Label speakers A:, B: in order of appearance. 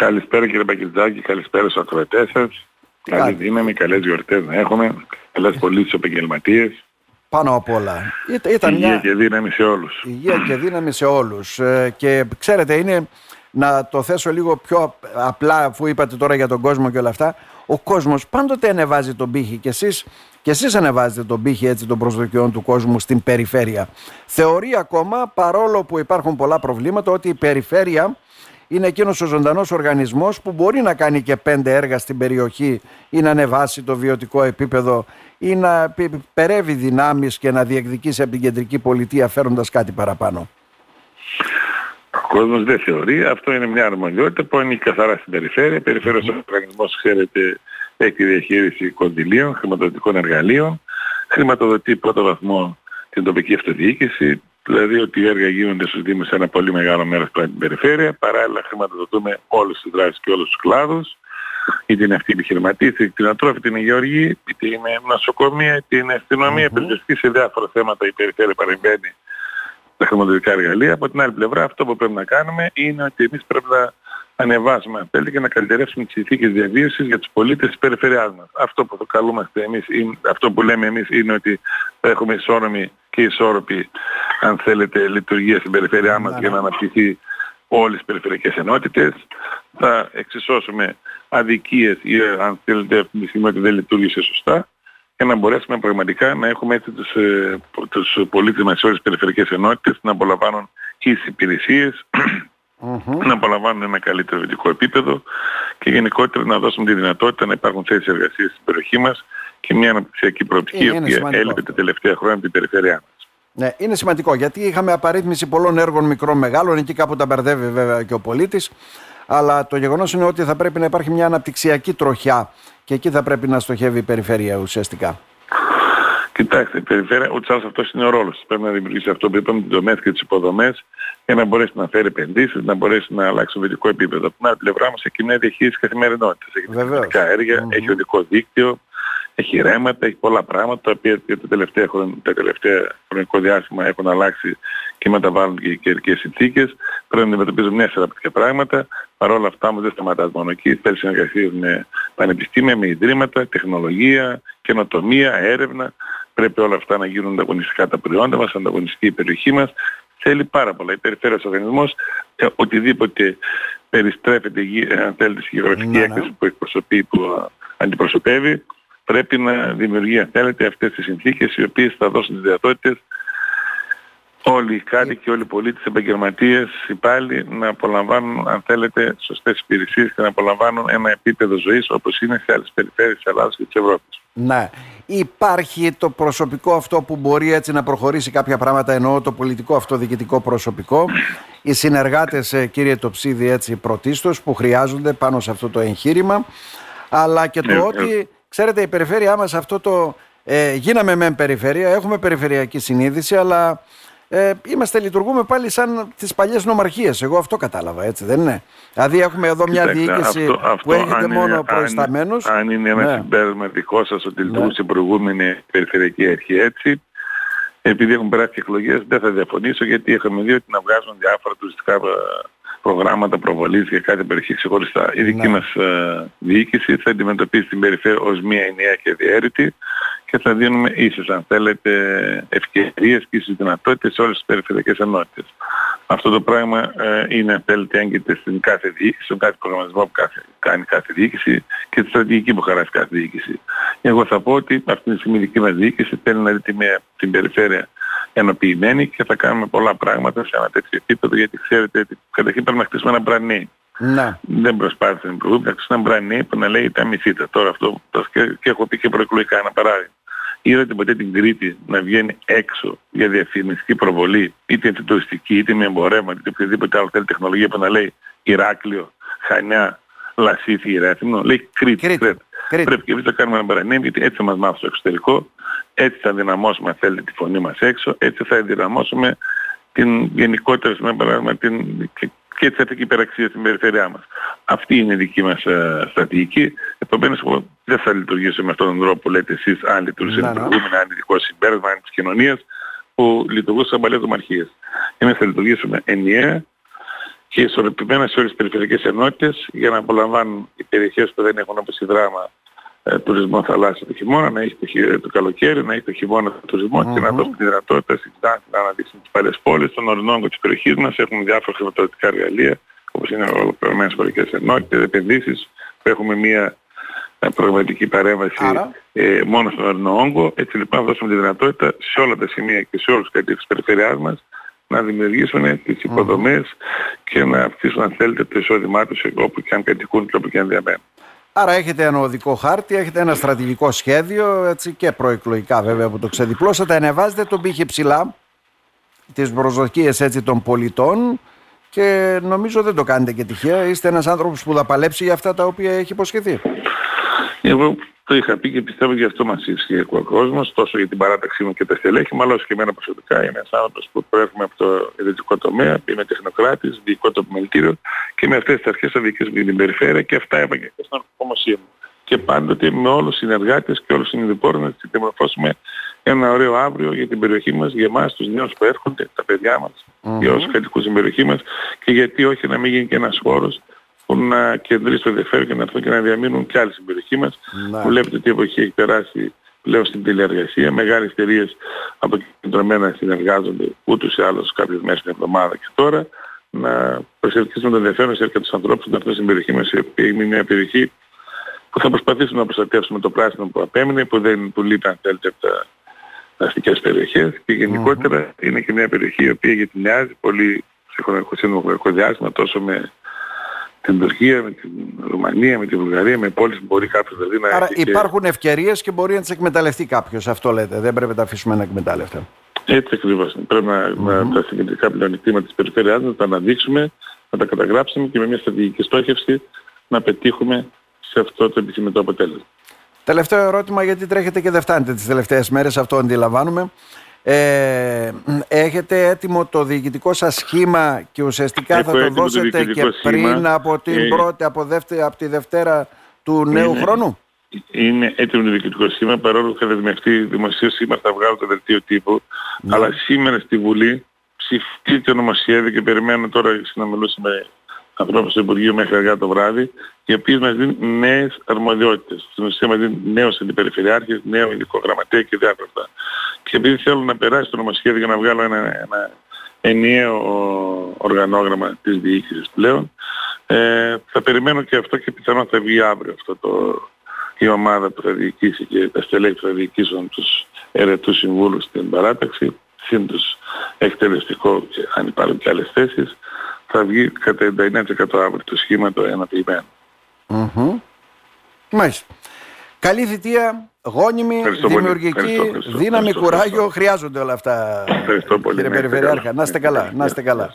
A: Καλησπέρα κύριε Πακετζάκη, καλησπέρα στους ακροατές σας. Καλή δύναμη, καλές γιορτές να έχουμε, καλές πωλήσεις επαγγελματίες.
B: Πάνω απ' όλα.
A: Ήταν υγεία μια... και δύναμη σε όλους.
B: Υγεία και δύναμη σε όλους. Ε, και ξέρετε είναι να το θέσω λίγο πιο απλά αφού είπατε τώρα για τον κόσμο και όλα αυτά. Ο κόσμος πάντοτε ανεβάζει τον πύχη και εσείς, και εσείς ανεβάζετε τον πύχη έτσι των προσδοκιών του κόσμου στην περιφέρεια. Θεωρεί ακόμα παρόλο που υπάρχουν πολλά προβλήματα ότι η περιφέρεια είναι εκείνος ο ζωντανός οργανισμός που μπορεί να κάνει και πέντε έργα στην περιοχή ή να ανεβάσει το βιωτικό επίπεδο ή να περεύει δυνάμεις και να διεκδικήσει από την κεντρική πολιτεία φέροντας κάτι παραπάνω.
A: Ο κόσμος δεν θεωρεί. Αυτό είναι μια αρμοδιότητα που είναι καθαρά στην περιφέρεια. Η περιφέρεια ο οργανισμός, ξέρετε, έχει τη διαχείριση κονδυλίων, χρηματοδοτικών εργαλείων, χρηματοδοτεί πρώτο βαθμό την τοπική αυτοδιοίκηση, δηλαδή ότι οι έργα γίνονται στους Δήμους σε ένα πολύ μεγάλο μέρος από την περιφέρεια, παράλληλα χρηματοδοτούμε όλες τις δράσεις και όλους τους κλάδους, είτε είναι αυτή η επιχειρηματή, είτε την ατρόφη, την υγειοργή, είτε είναι νοσοκομεία, είτε είναι αστυνομία, mm-hmm. σε διάφορα θέματα η περιφέρεια παρεμβαίνει τα χρηματοδοτικά εργαλεία. Από την άλλη πλευρά αυτό που πρέπει να κάνουμε είναι ότι εμείς πρέπει να ανεβάσουμε αν και να καλυτερεύσουμε τις συνθήκες διαβίωσης για τους πολίτες της περιφερειάς μας. Αυτό που το καλούμαστε εμείς, αυτό που λέμε εμείς είναι ότι θα έχουμε ισόρρομη και ισόρροπη αν θέλετε λειτουργία στην περιφερειά μας για να αναπτυχθεί όλες τις περιφερειακές ενότητες. Θα εξισώσουμε αδικίες ή αν θέλετε αυτή τη στιγμή ότι δεν λειτουργήσε σωστά για να μπορέσουμε πραγματικά να έχουμε έτσι τους, ε, τους πολίτες μας σε όλες τις περιφερειακές ενότητες να απολαμβάνουν τις υπηρεσίες, να απολαμβάνουν ένα καλύτερο βιωτικό επίπεδο και γενικότερα να δώσουμε τη δυνατότητα να υπάρχουν θέσεις εργασίας στην περιοχή μας και μια αναπτυξιακή προοπτική η οποία έλειπε τα τελευταία χρόνια από την περιφέρειά μας.
B: Ναι, είναι σημαντικό γιατί είχαμε απαρίθμηση πολλών έργων μικρών μεγάλων, εκεί κάπου τα μπερδεύει βέβαια και ο πολίτης, αλλά το γεγονός είναι ότι θα πρέπει να υπάρχει μια αναπτυξιακή τροχιά και εκεί θα πρέπει να στοχεύει η περιφέρεια ουσιαστικά.
A: Κοιτάξτε, η περιφέρεια, ούτως άλλως αυτός είναι ο ρόλος. Πρέπει να δημιουργήσει αυτό που είπαμε, τις δομές και τις υποδομές για να μπορέσει να φέρει επενδύσεις, να μπορέσει να αλλάξει το βιωτικό επίπεδο. Από την άλλη πλευρά μας έχει μια διαχείριση καθημερινότητας. Έχει έργα, mm-hmm. έχει οδικό δίκτυο, έχει ρέματα, έχει πολλά πράγματα τα οποία τα τελευταία, τα τελευταία χρονικό διάστημα έχουν αλλάξει και μεταβάλλουν και οι καιρικές συνθήκες. Πρέπει να αντιμετωπίζουμε μια σειρά τέτοια πράγματα. Παρ' όλα αυτά όμως δεν σταματάς μόνο εκεί. Θέλεις συνεργασία με πανεπιστήμια, με ιδρύματα, τεχνολογία, καινοτομία, έρευνα. Πρέπει όλα αυτά να γίνουν ανταγωνιστικά τα προϊόντα μας, ανταγωνιστική η περιοχή μας. Θέλει πάρα πολλά. Η περιφέρεια οργανισμός, ε, οτιδήποτε περιστρέφεται, αν θέλετε, στη γεωγραφική ναι, ναι. έκθεση που εκπροσωπεί, που αντιπροσωπεύει, πρέπει να δημιουργεί αν θέλετε αυτές τις συνθήκες οι οποίες θα δώσουν τις δυνατότητες όλοι οι κάτοικοι, όλοι οι πολίτες, επαγγελματίες, υπάλληλοι να απολαμβάνουν αν θέλετε σωστές υπηρεσίες και να απολαμβάνουν ένα επίπεδο ζωής όπως είναι σε άλλες περιφέρειες της Ελλάδας και της Ευρώπης.
B: Ναι. Υπάρχει το προσωπικό αυτό που μπορεί έτσι να προχωρήσει κάποια πράγματα εννοώ το πολιτικό αυτό διοικητικό προσωπικό. Οι συνεργάτες ε, κύριε Τοψίδη έτσι πρωτίστως που χρειάζονται πάνω σε αυτό το εγχείρημα. Αλλά και το ναι, ότι ε, Ξέρετε, η περιφέρειά μας αυτό το... Ε, γίναμε μεν περιφέρεια, έχουμε περιφερειακή συνείδηση, αλλά ε, είμαστε, λειτουργούμε πάλι σαν τις παλιές νομαρχίες. Εγώ αυτό κατάλαβα, έτσι δεν είναι. Δηλαδή έχουμε εδώ μια διοίκηση αυτό, αυτό, που έχετε μόνο προϊσταμένους.
A: Αν, αν είναι ένα ναι. συμπέρασμα δικό σας ότι λειτουργούσε ναι. προηγούμενη περιφερειακή αρχή έτσι, επειδή έχουν περάσει εκλογές δεν θα διαφωνήσω γιατί είχαμε δει ότι να βγάζουν διάφορα τουριστικά προγράμματα προβολής για κάθε περιοχή ξεχωριστά. Η δική ναι. μας ε, διοίκηση θα αντιμετωπίσει την περιφέρεια ως μία ενιαία και διαίρετη και θα δίνουμε ίσες αν θέλετε ευκαιρίες και ίσες δυνατότητες σε όλες τις περιφερειακές ενότητες. Αυτό το πράγμα ε, είναι αν θέλετε έγκυται στην κάθε διοίκηση, στον κάθε προγραμματισμό που κάθε, κάνει κάθε διοίκηση και τη στρατηγική που χαράσει κάθε διοίκηση. Εγώ θα πω ότι αυτή τη στιγμή η δική μας διοίκηση θέλει να δει την περιφέρεια ενοποιημένη και θα κάνουμε πολλά πράγματα σε ένα τέτοιο επίπεδο γιατί ξέρετε ότι καταρχήν πρέπει να χτίσουμε ένα μπρανί. Να. Δεν προσπάθησε να προηγούμενη να χτίσουμε ένα μπρανί που να λέει τα μισήτα. Τώρα αυτό το και, και έχω πει και προεκλογικά ένα παράδειγμα. Είδατε ποτέ την Κρήτη να βγαίνει έξω για διαφημιστική προβολή, είτε είναι τουριστική, είτε με εμπορεύματα, είτε οποιαδήποτε άλλη θέλει τεχνολογία που να λέει Ηράκλειο, Χανιά, Λασίθι, Ηράκλειο, λέει Κρήτη. Κρήτη. Κρήτη. Πρέπει και εμείς να κάνουμε ένα μπρανί, γιατί έτσι θα μας μάθει στο εξωτερικό έτσι θα δυναμώσουμε, αν θέλετε, τη φωνή μας έξω, έτσι θα δυναμώσουμε την γενικότερα, με παράδειγμα, την, και, και τη θετική υπεραξία στην περιφέρειά μας. Αυτή είναι η δική μας uh, στρατηγική. Επομένως, εγώ δεν θα λειτουργήσω με αυτόν τον τρόπο που λέτε εσείς, αν λειτουργούσε με προηγούμενα, αν ειδικό συμπέρασμα, αν της κοινωνίας, που λειτουργούσαν παλιές δομαρχίες. Εμείς θα λειτουργήσουμε ενιαία και ισορροπημένα σε όλες τις περιφερειακές ενότητες για να απολαμβάνουν οι περιοχές που δεν έχουν όπως η δράμα ε, τουρισμό θαλάσσια το χειμώνα, να έχει το, το καλοκαίρι, να έχει το χειμώνα το τουρισμό mm-hmm. και να δώσουν τη δυνατότητα στην Ξάνθη να αναδείξουν τις παλιές πόλεις, τον ορεινόγκο της περιοχής μας. Έχουμε διάφορα χρηματοδοτικά εργαλεία όπως είναι ολοκληρωμένες χωρικές ενότητες, επενδύσεις, έχουμε μια ε, προγραμματική παρέμβαση ε, μόνο στον ορεινό όγκο. Έτσι λοιπόν θα δώσουμε τη δυνατότητα σε όλα τα σημεία και σε όλους τους κατοίκους της περιφερειάς μας να δημιουργήσουν τις υποδομές και να αυξήσουν αν θέλετε το εισόδημά τους όπου και αν κατοικούν και όπου και αν διαμένουν.
B: Άρα έχετε ένα οδικό χάρτη, έχετε ένα στρατηγικό σχέδιο έτσι, και προεκλογικά βέβαια που το ξεδιπλώσατε. Ανεβάζετε τον πύχη ψηλά, τις προσδοκίες έτσι των πολιτών και νομίζω δεν το κάνετε και τυχαία. Είστε ένας άνθρωπος που θα παλέψει για αυτά τα οποία έχει υποσχεθεί.
A: Εγώ το είχα πει και πιστεύω ότι αυτό μας ισχύει ο κόσμος, τόσο για την παράταξή μου και τα στελέχη μου, αλλά όσο και εμένα προσωπικά. Είμαι ένας άνθρωπος που προέρχομαι από το ιδιωτικό τομέα, είμαι τεχνοκράτης, διοικό το επιμελητήριο και με αυτές τις αρχές θα διοικήσω την περιφέρεια και αυτά έπαγε και στην ορκομοσία μου. Και πάντοτε με όλους τους συνεργάτες και όλους τους συνειδηπόρους να διαμορφώσουμε ένα ωραίο αύριο για την περιοχή μας, για εμάς τους νέους που έρχονται, τα παιδιά μας, mm-hmm. για όσους κατοικούν στην περιοχή μας και γιατί όχι να μην γίνει και ένας χώρος που να κεντρήσει το ενδιαφέρον και να έρθουν και να διαμείνουν και άλλοι στην περιοχή μας. Ναι. Βλέπετε τι εποχή έχει περάσει πλέον στην τηλεεργασία. Μεγάλες εταιρείες αποκεντρωμένα συνεργάζονται ούτως ή άλλως κάποιες μέρες την εβδομάδα και τώρα να προσελκύσουν το ενδιαφέρον σε τους ανθρώπους να έρθουν στην περιοχή μας, η είναι μια περιοχή που θα προσπαθήσουμε να προστατεύσουμε το πράσινο που απέμεινε, που δεν του λείπει αν θέλετε από τα αστικές περιοχές και γενικότερα mm-hmm. είναι και μια περιοχή η οποία γενιάζει πολύ σε χρονικό διάστημα τόσο με την Τουρκία, με την Ρουμανία, με τη Βουλγαρία, με πόλεις που μπορεί κάποιος δηλαδή να
B: Άρα υπάρχουν και... ευκαιρίες και μπορεί να τις εκμεταλλευτεί κάποιος, αυτό λέτε. Δεν πρέπει να τα αφήσουμε να εκμεταλλευτεί.
A: Έτσι ακριβώς. Πρέπει να, mm-hmm. να τα συγκεντρικά πλεονεκτήματα της περιφέρειάς να τα αναδείξουμε, να τα καταγράψουμε και με μια στρατηγική στόχευση να πετύχουμε σε αυτό το επιθυμητό αποτέλεσμα.
B: Τελευταίο ερώτημα, γιατί τρέχετε και δεν φτάνετε τις τελευταίες μέρες, αυτό αντιλαμβάνουμε. Ε, έχετε έτοιμο το διοικητικό σας σχήμα και ουσιαστικά
A: Έχω
B: θα το δώσετε
A: το
B: και πριν από την ε, πρώτη, από, δεύτερη, από τη Δευτέρα του νέου
A: είναι,
B: χρόνου;
A: Είναι έτοιμο το διοικητικό σχήμα παρόλο που θα δεσμευτεί δημοσίως σήμερα θα βγάλω το δελτίο τύπου ναι. αλλά σήμερα στη Βουλή ψηφίζει νομοσχέδιο και περιμένω τώρα να μιλήσω με ανθρώπους του Υπουργείου μέχρι αργά το βράδυ, οι οποίοι μας δίνουν νέες αρμοδιότητες. Στην ουσία μας δίνουν νέους αντιπεριφερειάρχες, νέο υλικό γραμματέα και διάφορα Και επειδή θέλω να περάσει το νομοσχέδιο για να βγάλω ένα, ένα ενιαίο οργανόγραμμα της διοίκησης πλέον, ε, θα περιμένω και αυτό και πιθανόν θα βγει αύριο αυτό το, η ομάδα που θα διοικήσει και τα στελέχη που θα διοικήσουν τους ερετούς συμβούλους στην παράταξη, συν τους εκτελεστικό και αν υπάρχουν και άλλες θέσεις, θα βγει κατά 99% αύριο το σχήμα το ενοποιημένο.
B: Mm-hmm. Μάλιστα. Καλή θητεία, γόνιμη, ευχαριστώ δημιουργική, ευχαριστώ, ευχαριστώ, δύναμη, κουράγιο. Χρειάζονται όλα αυτά.
A: Ευχαριστώ πολύ.
B: Κύριε ναι, Περιφερειάρχα, να είστε καλά. Να είστε καλά.